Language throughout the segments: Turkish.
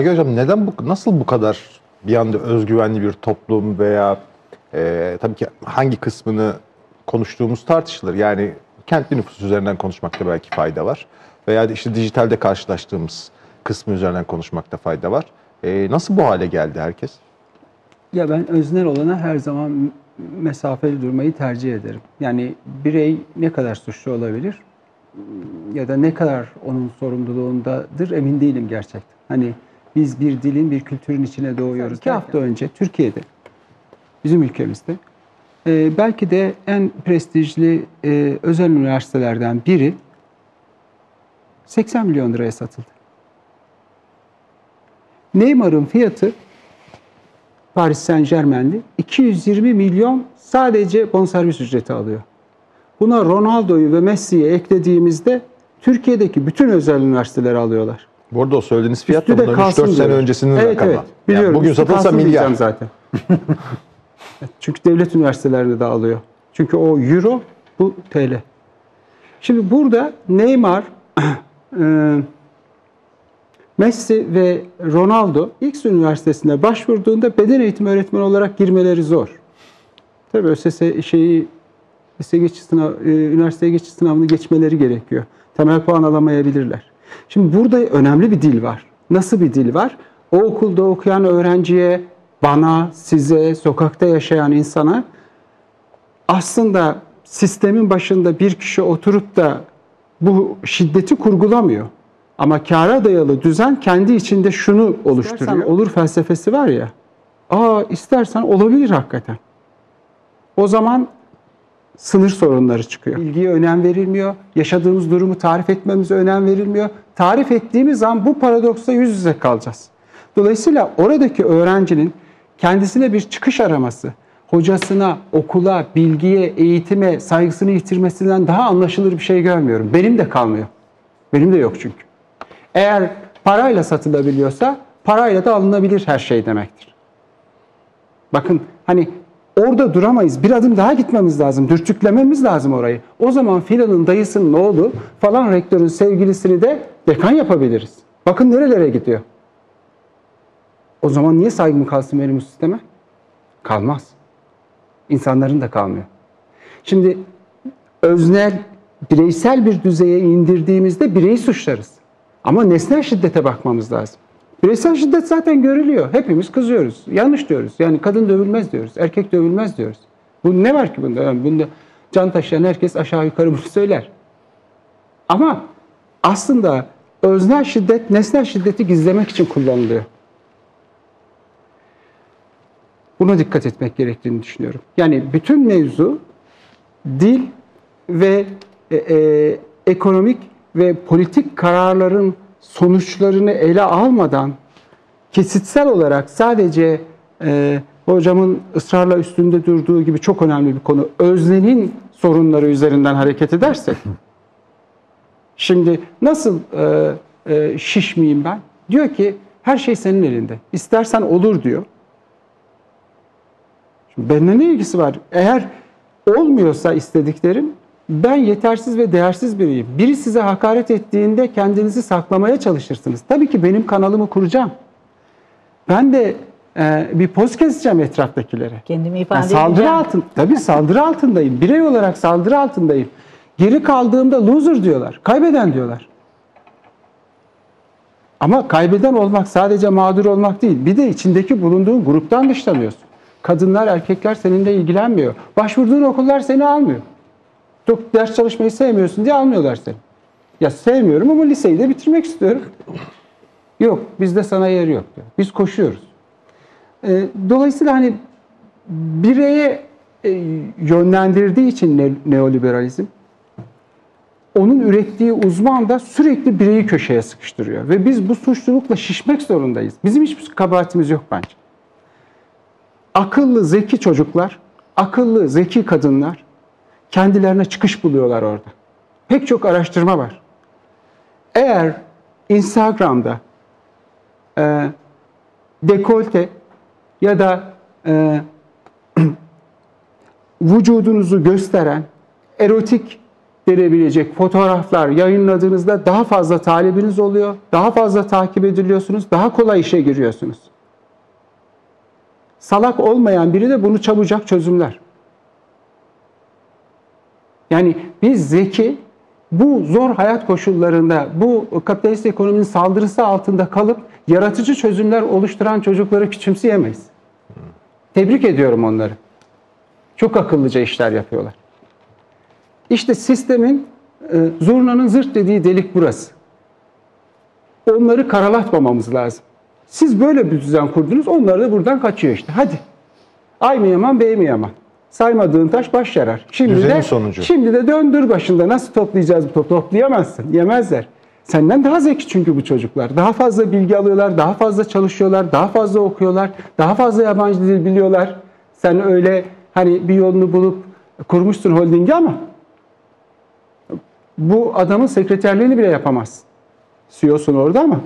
Peki hocam neden bu nasıl bu kadar bir anda özgüvenli bir toplum veya e, tabii ki hangi kısmını konuştuğumuz tartışılır. Yani kentli nüfus üzerinden konuşmakta belki fayda var. Veya işte dijitalde karşılaştığımız kısmı üzerinden konuşmakta fayda var. E, nasıl bu hale geldi herkes? Ya ben öznel olana her zaman mesafeli durmayı tercih ederim. Yani birey ne kadar suçlu olabilir ya da ne kadar onun sorumluluğundadır emin değilim gerçekten. Hani biz bir dilin, bir kültürün içine doğuyoruz. İki hafta önce Türkiye'de, bizim ülkemizde e, belki de en prestijli e, özel üniversitelerden biri 80 milyon liraya satıldı. Neymar'ın fiyatı Paris Saint Germain'li 220 milyon sadece bonservis ücreti alıyor. Buna Ronaldo'yu ve Messi'yi eklediğimizde Türkiye'deki bütün özel üniversiteleri alıyorlar. Bu arada o söylediğiniz fiyat da bundan 3-4 sene öncesinin evet, rakamı. Evet, biliyorum. Yani bugün satılsa milyar. zaten. Çünkü devlet üniversitelerinde de alıyor. Çünkü o euro, bu TL. Şimdi burada Neymar, e, Messi ve Ronaldo X üniversitesine başvurduğunda beden eğitimi öğretmeni olarak girmeleri zor. Tabii ÖSS şeyi lise geçiş sınav, e, üniversiteye geçiş sınavını geçmeleri gerekiyor. Temel puan alamayabilirler. Şimdi burada önemli bir dil var. Nasıl bir dil var? O okulda okuyan öğrenciye, bana, size, sokakta yaşayan insana aslında sistemin başında bir kişi oturup da bu şiddeti kurgulamıyor. Ama kâra dayalı düzen kendi içinde şunu oluşturuyor. İstersen olur felsefesi var ya. Aa istersen olabilir hakikaten. O zaman sınır sorunları çıkıyor. Bilgiye önem verilmiyor. Yaşadığımız durumu tarif etmemize önem verilmiyor. Tarif ettiğimiz zaman bu paradoksa yüz yüze kalacağız. Dolayısıyla oradaki öğrencinin kendisine bir çıkış araması, hocasına, okula, bilgiye, eğitime saygısını yitirmesinden daha anlaşılır bir şey görmüyorum. Benim de kalmıyor. Benim de yok çünkü. Eğer parayla satılabiliyorsa parayla da alınabilir her şey demektir. Bakın hani orada duramayız. Bir adım daha gitmemiz lazım. Dürtüklememiz lazım orayı. O zaman filanın dayısının oğlu falan rektörün sevgilisini de dekan yapabiliriz. Bakın nerelere gidiyor. O zaman niye saygım kalsın benim bu sisteme? Kalmaz. İnsanların da kalmıyor. Şimdi öznel, bireysel bir düzeye indirdiğimizde bireyi suçlarız. Ama nesnel şiddete bakmamız lazım. Bireysel şiddet zaten görülüyor. Hepimiz kızıyoruz. Yanlış diyoruz. Yani kadın dövülmez diyoruz. Erkek dövülmez diyoruz. Bu ne var ki bunda? Yani bunda can taşıyan herkes aşağı yukarı bunu söyler. Ama aslında öznel şiddet nesnel şiddeti gizlemek için kullanılıyor. Buna dikkat etmek gerektiğini düşünüyorum. Yani bütün mevzu dil ve e, e, ekonomik ve politik kararların sonuçlarını ele almadan kesitsel olarak sadece e, hocamın ısrarla üstünde durduğu gibi çok önemli bir konu öznenin sorunları üzerinden hareket edersek şimdi nasıl e, e, şişmeyeyim ben? Diyor ki her şey senin elinde. İstersen olur diyor. Şimdi benimle ne ilgisi var? Eğer olmuyorsa istediklerim ben yetersiz ve değersiz biriyim. Biri size hakaret ettiğinde kendinizi saklamaya çalışırsınız. Tabii ki benim kanalımı kuracağım. Ben de e, bir poz keseceğim etraftakilere. Kendimi ifade yani saldırı altın, tabii saldırı altındayım. Birey olarak saldırı altındayım. Geri kaldığımda loser diyorlar. Kaybeden diyorlar. Ama kaybeden olmak sadece mağdur olmak değil. Bir de içindeki bulunduğun gruptan dışlanıyorsun. Kadınlar, erkekler seninle ilgilenmiyor. Başvurduğun okullar seni almıyor. Çok ders çalışmayı sevmiyorsun diye almıyorlar seni. Ya sevmiyorum ama liseyi de bitirmek istiyorum. Yok bizde sana yer yok diyor. Biz koşuyoruz. E, dolayısıyla hani bireye e, yönlendirdiği için ne, neoliberalizm onun ürettiği uzman da sürekli bireyi köşeye sıkıştırıyor. Ve biz bu suçlulukla şişmek zorundayız. Bizim hiçbir kabahatimiz yok bence. Akıllı, zeki çocuklar, akıllı, zeki kadınlar kendilerine çıkış buluyorlar orada. Pek çok araştırma var. Eğer Instagram'da e, dekolte ya da e, vücudunuzu gösteren erotik denebilecek fotoğraflar yayınladığınızda daha fazla talebiniz oluyor, daha fazla takip ediliyorsunuz, daha kolay işe giriyorsunuz. Salak olmayan biri de bunu çabucak çözümler. Yani biz zeki bu zor hayat koşullarında, bu kapitalist ekonominin saldırısı altında kalıp yaratıcı çözümler oluşturan çocukları küçümseyemeyiz. Tebrik ediyorum onları. Çok akıllıca işler yapıyorlar. İşte sistemin, e, zurnanın zırt dediği delik burası. Onları karalatmamamız lazım. Siz böyle bir düzen kurdunuz, onlar da buradan kaçıyor işte. Hadi. Ay mı yaman, bey mi yaman? Saymadığın taş baş yarar. Şimdi Düzenin de, sonucu. Şimdi de döndür başında. Nasıl toplayacağız bu topu? Toplayamazsın. Yemezler. Senden daha zeki çünkü bu çocuklar. Daha fazla bilgi alıyorlar, daha fazla çalışıyorlar, daha fazla okuyorlar, daha fazla yabancı dil biliyorlar. Sen öyle hani bir yolunu bulup kurmuşsun holdingi ama bu adamın sekreterliğini bile yapamazsın. CEO'sun orada ama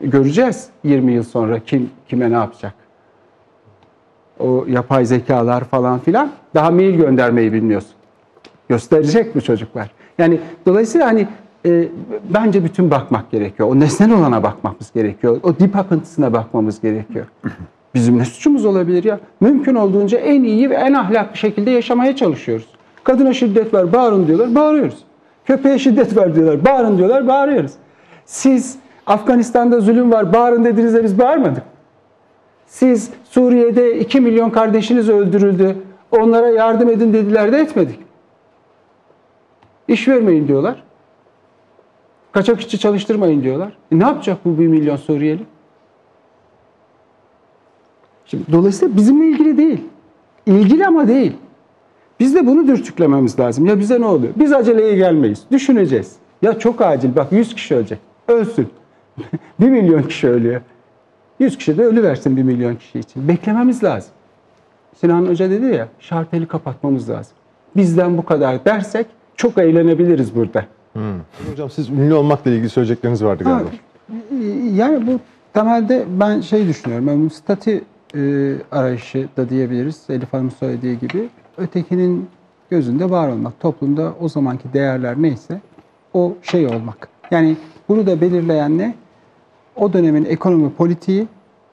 göreceğiz 20 yıl sonra kim kime ne yapacak. O yapay zekalar falan filan daha mail göndermeyi bilmiyorsun. Gösterecek bu çocuklar. Yani dolayısıyla hani e, bence bütün bakmak gerekiyor. O nesnel olana bakmamız gerekiyor. O dip akıntısına bakmamız gerekiyor. Bizim ne suçumuz olabilir ya? Mümkün olduğunca en iyi ve en ahlaklı şekilde yaşamaya çalışıyoruz. Kadına şiddet var, bağırın diyorlar, bağırıyoruz. Köpeğe şiddet var diyorlar, bağırın diyorlar, bağırıyoruz. Siz Afganistan'da zulüm var, bağırın dediğinizde biz bağırmadık. Siz Suriye'de 2 milyon kardeşiniz öldürüldü, onlara yardım edin dediler de etmedik. İş vermeyin diyorlar. Kaçak işçi çalıştırmayın diyorlar. E ne yapacak bu 1 milyon Suriyeli? Şimdi dolayısıyla bizimle ilgili değil. İlgili ama değil. Biz de bunu dürtüklememiz lazım. Ya bize ne oluyor? Biz aceleye gelmeyiz. Düşüneceğiz. Ya çok acil. Bak 100 kişi ölecek. Ölsün. 1 milyon kişi ölüyor. 100 kişi de ölü versin 1 milyon kişi için. Beklememiz lazım. Sinan Hoca dedi ya şarteli kapatmamız lazım. Bizden bu kadar dersek çok eğlenebiliriz burada. Hocam siz ünlü olmakla ilgili söyleyecekleriniz vardı galiba. Yani bu temelde ben şey düşünüyorum. Yani statü e, arayışı da diyebiliriz. Elif Hanım söylediği gibi. Ötekinin gözünde var olmak. Toplumda o zamanki değerler neyse o şey olmak. Yani bunu da belirleyen ne? O dönemin ekonomi politiği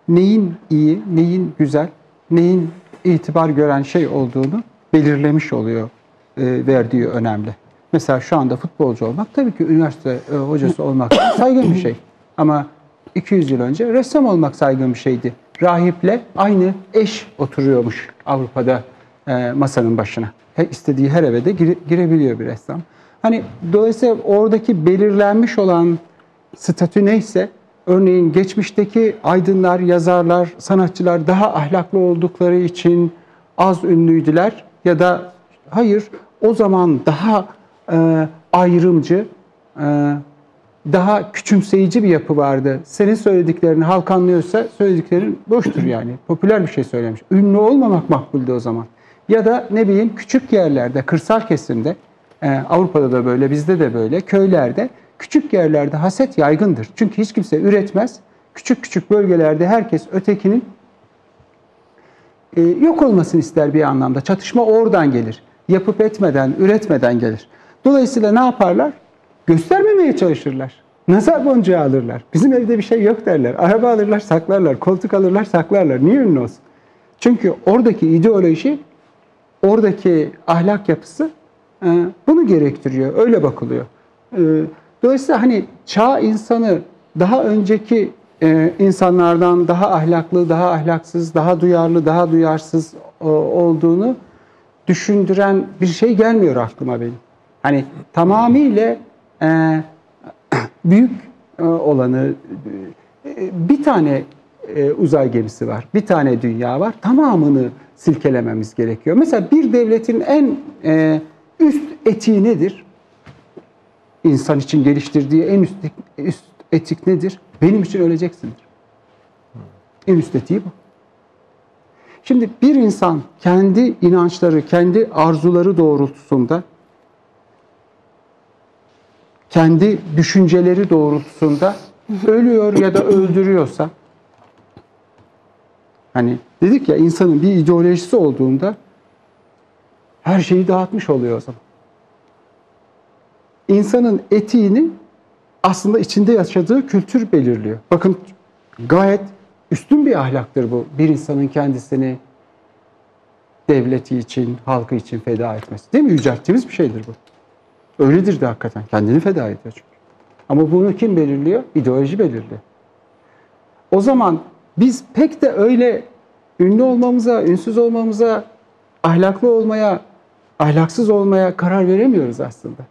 neyin iyi, neyin güzel, neyin itibar gören şey olduğunu belirlemiş oluyor e, verdiği önemli. Mesela şu anda futbolcu olmak tabii ki üniversite e, hocası olmak saygın bir şey. Ama 200 yıl önce ressam olmak saygın bir şeydi. Rahiple aynı eş oturuyormuş Avrupa'da e, masanın başına. He, istediği her eve de gire- girebiliyor bir ressam. Hani dolayısıyla oradaki belirlenmiş olan statü neyse örneğin geçmişteki aydınlar, yazarlar, sanatçılar daha ahlaklı oldukları için az ünlüydüler ya da hayır o zaman daha e, ayrımcı, e, daha küçümseyici bir yapı vardı. Senin söylediklerini halk anlıyorsa söylediklerin boştur yani. Popüler bir şey söylemiş. Ünlü olmamak makbuldü o zaman. Ya da ne bileyim küçük yerlerde, kırsal kesimde, e, Avrupa'da da böyle, bizde de böyle, köylerde, küçük yerlerde haset yaygındır. Çünkü hiç kimse üretmez. Küçük küçük bölgelerde herkes ötekinin e, yok olmasını ister bir anlamda. Çatışma oradan gelir. Yapıp etmeden, üretmeden gelir. Dolayısıyla ne yaparlar? Göstermemeye çalışırlar. Nazar boncuğu alırlar. Bizim evde bir şey yok derler. Araba alırlar, saklarlar. Koltuk alırlar, saklarlar. Niye ünlü olsun? Çünkü oradaki ideoloji, oradaki ahlak yapısı e, bunu gerektiriyor. Öyle bakılıyor. Dolayısıyla hani çağ insanı daha önceki e, insanlardan daha ahlaklı, daha ahlaksız, daha duyarlı, daha duyarsız e, olduğunu düşündüren bir şey gelmiyor aklıma benim. Hani tamamıyla e, büyük e, olanı e, bir tane e, uzay gemisi var, bir tane dünya var. Tamamını silkelememiz gerekiyor. Mesela bir devletin en e, üst etiği nedir? İnsan için geliştirdiği en üst, üst etik nedir? Benim için öleceksindir. En üst etiği bu. Şimdi bir insan kendi inançları, kendi arzuları doğrultusunda, kendi düşünceleri doğrultusunda ölüyor ya da öldürüyorsa, hani dedik ya insanın bir ideolojisi olduğunda her şeyi dağıtmış oluyor o zaman. İnsanın etiğini aslında içinde yaşadığı kültür belirliyor. Bakın gayet üstün bir ahlaktır bu. Bir insanın kendisini devleti için, halkı için feda etmesi. Değil mi? Yücelttiğimiz bir şeydir bu. Öyledir de hakikaten. Kendini feda ediyor çünkü. Ama bunu kim belirliyor? İdeoloji belirliyor. O zaman biz pek de öyle ünlü olmamıza, ünsüz olmamıza, ahlaklı olmaya, ahlaksız olmaya karar veremiyoruz aslında.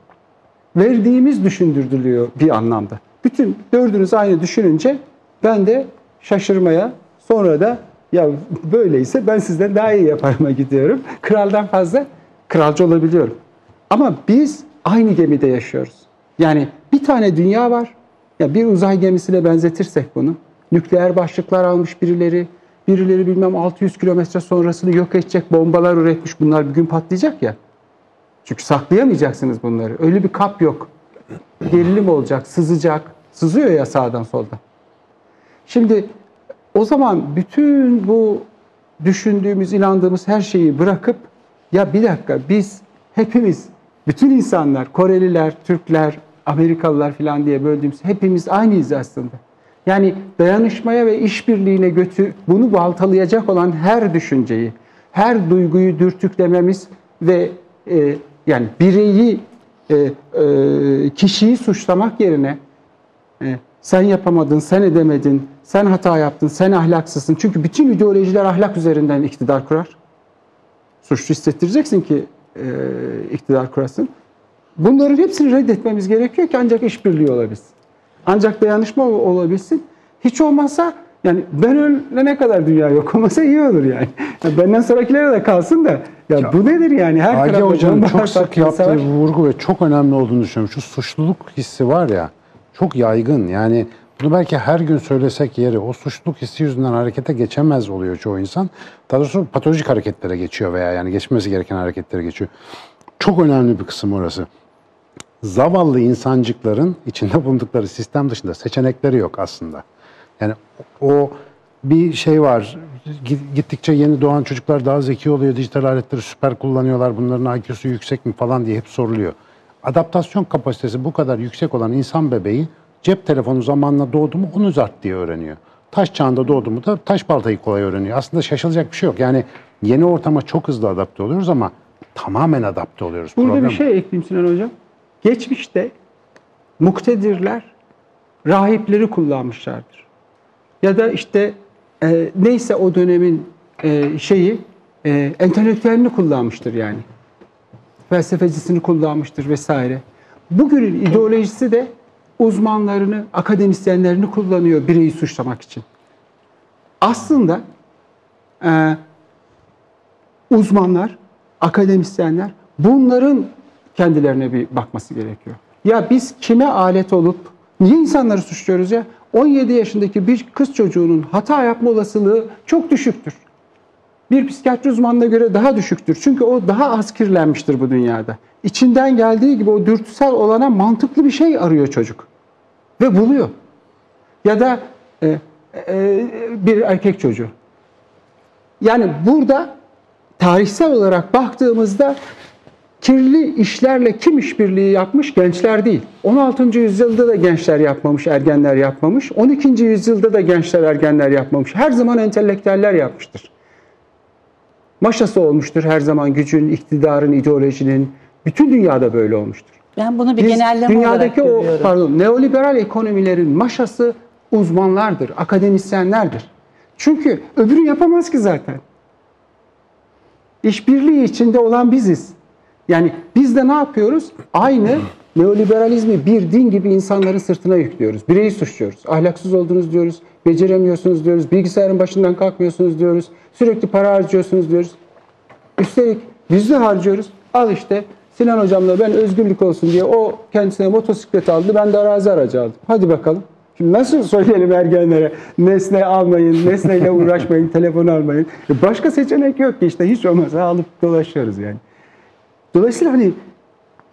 Verdiğimiz düşündürülüyor bir anlamda. Bütün dördünüz aynı düşününce ben de şaşırmaya, sonra da ya böyleyse ben sizden daha iyi yaparıma gidiyorum. Kraldan fazla kralcı olabiliyorum. Ama biz aynı gemide yaşıyoruz. Yani bir tane dünya var. Ya bir uzay gemisine benzetirsek bunu. Nükleer başlıklar almış birileri, birileri bilmem 600 kilometre sonrasını yok edecek bombalar üretmiş. Bunlar bir gün patlayacak ya. Çünkü saklayamayacaksınız bunları. Öyle bir kap yok. Gerilim olacak, sızacak. Sızıyor ya sağdan soldan. Şimdi o zaman bütün bu düşündüğümüz, inandığımız her şeyi bırakıp ya bir dakika biz hepimiz, bütün insanlar, Koreliler, Türkler, Amerikalılar falan diye böldüğümüz hepimiz aynıyız aslında. Yani dayanışmaya ve işbirliğine götü bunu baltalayacak olan her düşünceyi, her duyguyu dürtüklememiz ve e, yani bireyi, e, e, kişiyi suçlamak yerine e, sen yapamadın, sen edemedin, sen hata yaptın, sen ahlaksızsın. Çünkü bütün ideolojiler ahlak üzerinden iktidar kurar. Suçlu hissettireceksin ki e, iktidar kurasın. Bunların hepsini reddetmemiz gerekiyor ki ancak işbirliği olabilsin. Ancak dayanışma olabilsin. Hiç olmazsa yani ben ölene kadar dünya yok olmasa iyi olur yani. yani benden sonrakilere de kalsın da ya, Ya, bu nedir yani? Her Agi Hoca'nın çok sık yaptığı var. vurgu ve çok önemli olduğunu düşünüyorum. Şu suçluluk hissi var ya çok yaygın. Yani bunu belki her gün söylesek yeri. O suçluluk hissi yüzünden harekete geçemez oluyor çoğu insan. Daha doğrusu patolojik hareketlere geçiyor veya yani geçmesi gereken hareketlere geçiyor. Çok önemli bir kısım orası. Zavallı insancıkların içinde bulundukları sistem dışında seçenekleri yok aslında. Yani o bir şey var. Gi- Gittikçe yeni doğan çocuklar daha zeki oluyor, dijital aletleri süper kullanıyorlar, bunların IQ'su yüksek mi falan diye hep soruluyor. Adaptasyon kapasitesi bu kadar yüksek olan insan bebeği cep telefonu zamanla doğdu mu onu zart diye öğreniyor. Taş çağında doğdu mu da taş baltayı kolay öğreniyor. Aslında şaşılacak bir şey yok. Yani yeni ortama çok hızlı adapte oluyoruz ama tamamen adapte oluyoruz. Burada Problem bir şey ekleyeyim Sinan Hocam. Geçmişte muktedirler rahipleri kullanmışlardır. Ya da işte e, neyse o dönemin e, şeyi e, entelektüelini kullanmıştır yani. Felsefecisini kullanmıştır vesaire. Bugünün ideolojisi de uzmanlarını, akademisyenlerini kullanıyor bireyi suçlamak için. Aslında e, uzmanlar, akademisyenler bunların kendilerine bir bakması gerekiyor. Ya biz kime alet olup niye insanları suçluyoruz ya? 17 yaşındaki bir kız çocuğunun hata yapma olasılığı çok düşüktür. Bir psikiyatri uzmanına göre daha düşüktür. Çünkü o daha az kirlenmiştir bu dünyada. İçinden geldiği gibi o dürtüsel olana mantıklı bir şey arıyor çocuk. Ve buluyor. Ya da e, e, bir erkek çocuğu. Yani burada tarihsel olarak baktığımızda kirli işlerle kim işbirliği yapmış? Gençler değil. 16. yüzyılda da gençler yapmamış, ergenler yapmamış. 12. yüzyılda da gençler, ergenler yapmamış. Her zaman entelektüeller yapmıştır. Maşası olmuştur her zaman gücün, iktidarın, ideolojinin. Bütün dünyada böyle olmuştur. Ben bunu bir Biz genelleme dünyadaki olarak o görüyorum. pardon neoliberal ekonomilerin maşası uzmanlardır, akademisyenlerdir. Çünkü öbürü yapamaz ki zaten. İşbirliği içinde olan biziz. Yani biz de ne yapıyoruz? Aynı neoliberalizmi bir din gibi insanların sırtına yüklüyoruz. Bireyi suçluyoruz. Ahlaksız oldunuz diyoruz. Beceremiyorsunuz diyoruz. Bilgisayarın başından kalkmıyorsunuz diyoruz. Sürekli para harcıyorsunuz diyoruz. Üstelik biz de harcıyoruz. Al işte Sinan hocamla ben özgürlük olsun diye o kendisine motosiklet aldı. Ben de arazi aracı aldım. Hadi bakalım. Şimdi nasıl söyleyelim ergenlere nesne almayın, nesneyle uğraşmayın, telefon almayın. E Başka seçenek yok ki işte hiç olmazsa alıp dolaşıyoruz yani. Dolayısıyla hani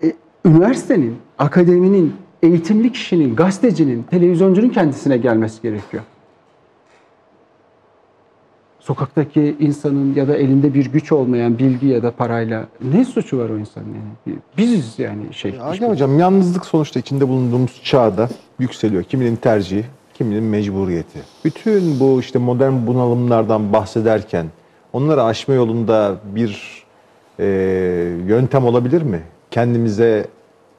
e, üniversitenin, akademinin, eğitimli kişinin, gazetecinin, televizyoncunun kendisine gelmesi gerekiyor. sokaktaki insanın ya da elinde bir güç olmayan bilgi ya da parayla ne suçu var o insanın yani? Biziz yani şey. Hakan Hocam yalnızlık sonuçta içinde bulunduğumuz çağda yükseliyor. Kiminin tercihi, kiminin mecburiyeti. Bütün bu işte modern bunalımlardan bahsederken onları aşma yolunda bir e, yöntem olabilir mi? Kendimize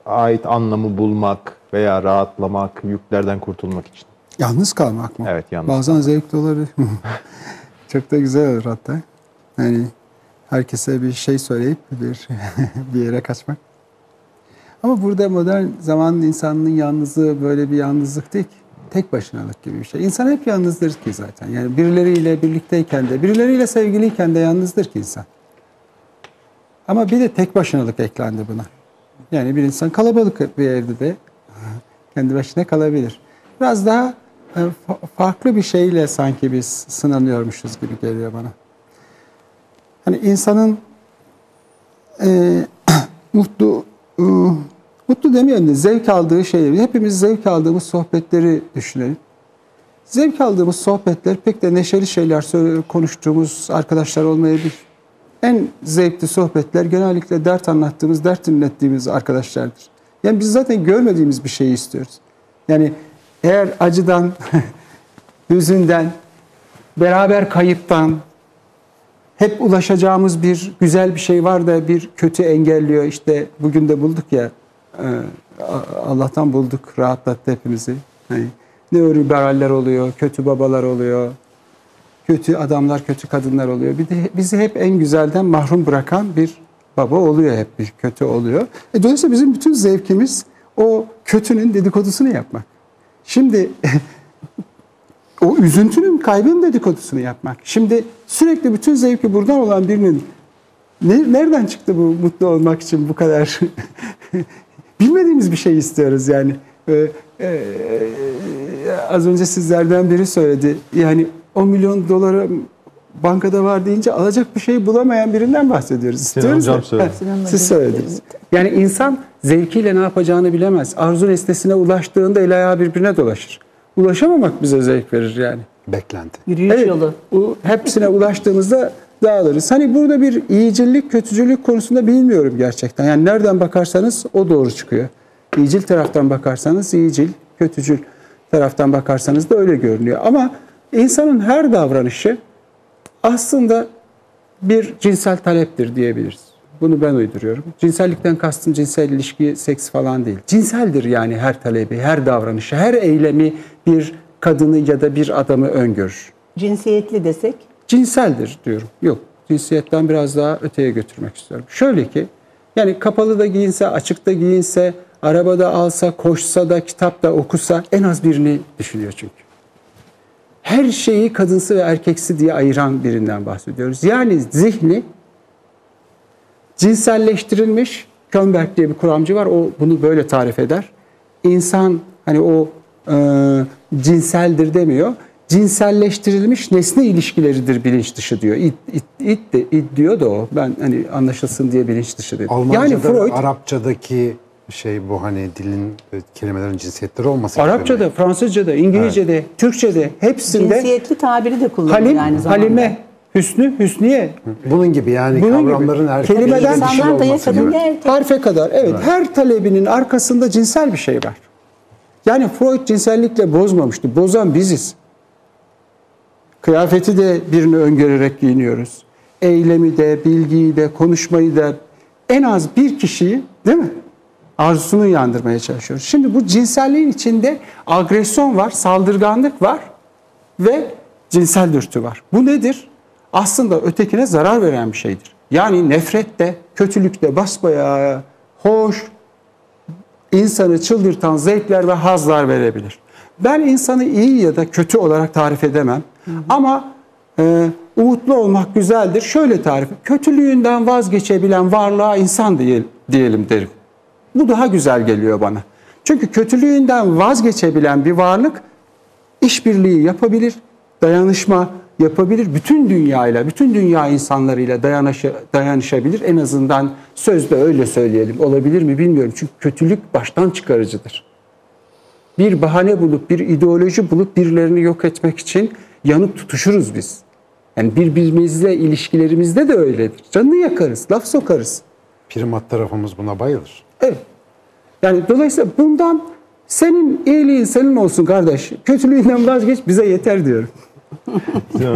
ait anlamı bulmak veya rahatlamak, yüklerden kurtulmak için. Yalnız kalmak mı? Evet, yalnız Bazen zevkli olabilir. Çok da güzel olur hatta. Yani herkese bir şey söyleyip bir bir yere kaçmak. Ama burada modern zamanın insanının yalnızlığı böyle bir yalnızlık değil ki. Tek başınalık gibi bir şey. İnsan hep yalnızdır ki zaten. Yani birileriyle birlikteyken de, birileriyle sevgiliyken de yalnızdır ki insan. Ama bir de tek başınalık eklendi buna. Yani bir insan kalabalık bir evde de kendi başına kalabilir. Biraz daha e, fa- farklı bir şeyle sanki biz sınanıyormuşuz gibi geliyor bana. Hani insanın e, mutlu e, mutlu demeyelim de zevk aldığı şeyleri, hepimiz zevk aldığımız sohbetleri düşünelim. Zevk aldığımız sohbetler pek de neşeli şeyler konuştuğumuz arkadaşlar olmayabilir. En zevkli sohbetler genellikle dert anlattığımız, dert dinlettiğimiz arkadaşlardır. Yani biz zaten görmediğimiz bir şeyi istiyoruz. Yani eğer acıdan, hüzünden, beraber kayıptan, hep ulaşacağımız bir güzel bir şey var da bir kötü engelliyor. İşte bugün de bulduk ya, e, Allah'tan bulduk, rahatlattı hepimizi. Hani neoliberaller oluyor, kötü babalar oluyor, kötü adamlar, kötü kadınlar oluyor. Bir de bizi hep en güzelden mahrum bırakan bir baba oluyor hep bir kötü oluyor. E, dolayısıyla bizim bütün zevkimiz o kötünün dedikodusunu yapmak. Şimdi o üzüntünün, kaybın dedikodusunu yapmak. Şimdi sürekli bütün zevki buradan olan birinin ne, nereden çıktı bu mutlu olmak için bu kadar bilmediğimiz bir şey istiyoruz yani. Ee, e, az önce sizlerden biri söyledi. Yani 10 milyon dolara bankada var deyince alacak bir şey bulamayan birinden bahsediyoruz. Sinan İstiyoruz hocam söyledi. Sinan Siz hocam. söylediniz. Yani insan zevkiyle ne yapacağını bilemez. Arzu nesnesine ulaştığında el ayağı birbirine dolaşır. Ulaşamamak bize zevk verir yani. Beklenti. Yürüyüş Evet, yolu. o hepsine ulaştığımızda dağılırız. Hani burada bir iyicillik, kötücülük konusunda bilmiyorum gerçekten. Yani nereden bakarsanız o doğru çıkıyor. İyicil taraftan bakarsanız iyicil, kötücül taraftan bakarsanız da öyle görünüyor. Ama insanın her davranışı aslında bir cinsel taleptir diyebiliriz. Bunu ben uyduruyorum. Cinsellikten kastım cinsel ilişki, seks falan değil. Cinseldir yani her talebi, her davranışı, her eylemi bir kadını ya da bir adamı öngörür. Cinsiyetli desek. Cinseldir diyorum. Yok, cinsiyetten biraz daha öteye götürmek istiyorum. Şöyle ki, yani kapalı da giyinse, açık da giyinse, arabada alsa, koşsa da, kitap da okusa en az birini düşünüyor çünkü her şeyi kadınsı ve erkeksi diye ayıran birinden bahsediyoruz. Yani zihni cinselleştirilmiş, Könberg diye bir kuramcı var, o bunu böyle tarif eder. İnsan hani o e, cinseldir demiyor, cinselleştirilmiş nesne ilişkileridir bilinç dışı diyor. İt, it, it, de, it diyor da o, ben hani anlaşılsın diye bilinç dışı dedim. Almanca'da yani Freud, Arapçadaki şey bu hani dilin kelimelerin cinsiyetleri olması. Arapçada, Fransızcada, İngilizce'de, Türkçe'de hepsinde Cinsiyetli tabiri de kullanılıyor Halim, aynı zamanda. Halime, Hüsnü, Hüsniye Bunun gibi yani Bunun gibi. kavramların erkek Kelimeden ya olması gibi. erkek. Harfe kadar. Evet, her talebinin arkasında cinsel bir şey var. Yani Freud cinsellikle bozmamıştı. Bozan biziz. Kıyafeti de birini öngörerek giyiniyoruz. Eylemi de, bilgiyi de, konuşmayı da en az bir kişiyi değil mi? Arzusunu uyandırmaya çalışıyoruz. Şimdi bu cinselliğin içinde agresyon var, saldırganlık var ve cinsel dürtü var. Bu nedir? Aslında ötekine zarar veren bir şeydir. Yani nefret de, kötülük basbayağı hoş, insanı çıldırtan zevkler ve hazlar verebilir. Ben insanı iyi ya da kötü olarak tarif edemem. Ama e, umutlu olmak güzeldir. Şöyle tarif Kötülüğünden vazgeçebilen varlığa insan diye, diyelim derim. Bu daha güzel geliyor bana. Çünkü kötülüğünden vazgeçebilen bir varlık işbirliği yapabilir, dayanışma yapabilir. Bütün dünyayla, bütün dünya insanlarıyla dayanışa, dayanışabilir. En azından sözde öyle söyleyelim. Olabilir mi bilmiyorum. Çünkü kötülük baştan çıkarıcıdır. Bir bahane bulup, bir ideoloji bulup birilerini yok etmek için yanıp tutuşuruz biz. Yani birbirimizle ilişkilerimizde de öyledir. Canını yakarız, laf sokarız. Primat tarafımız buna bayılır. Evet. Yani dolayısıyla bundan senin iyiliğin senin olsun kardeş. Kötülüğünden vazgeç bize yeter diyorum.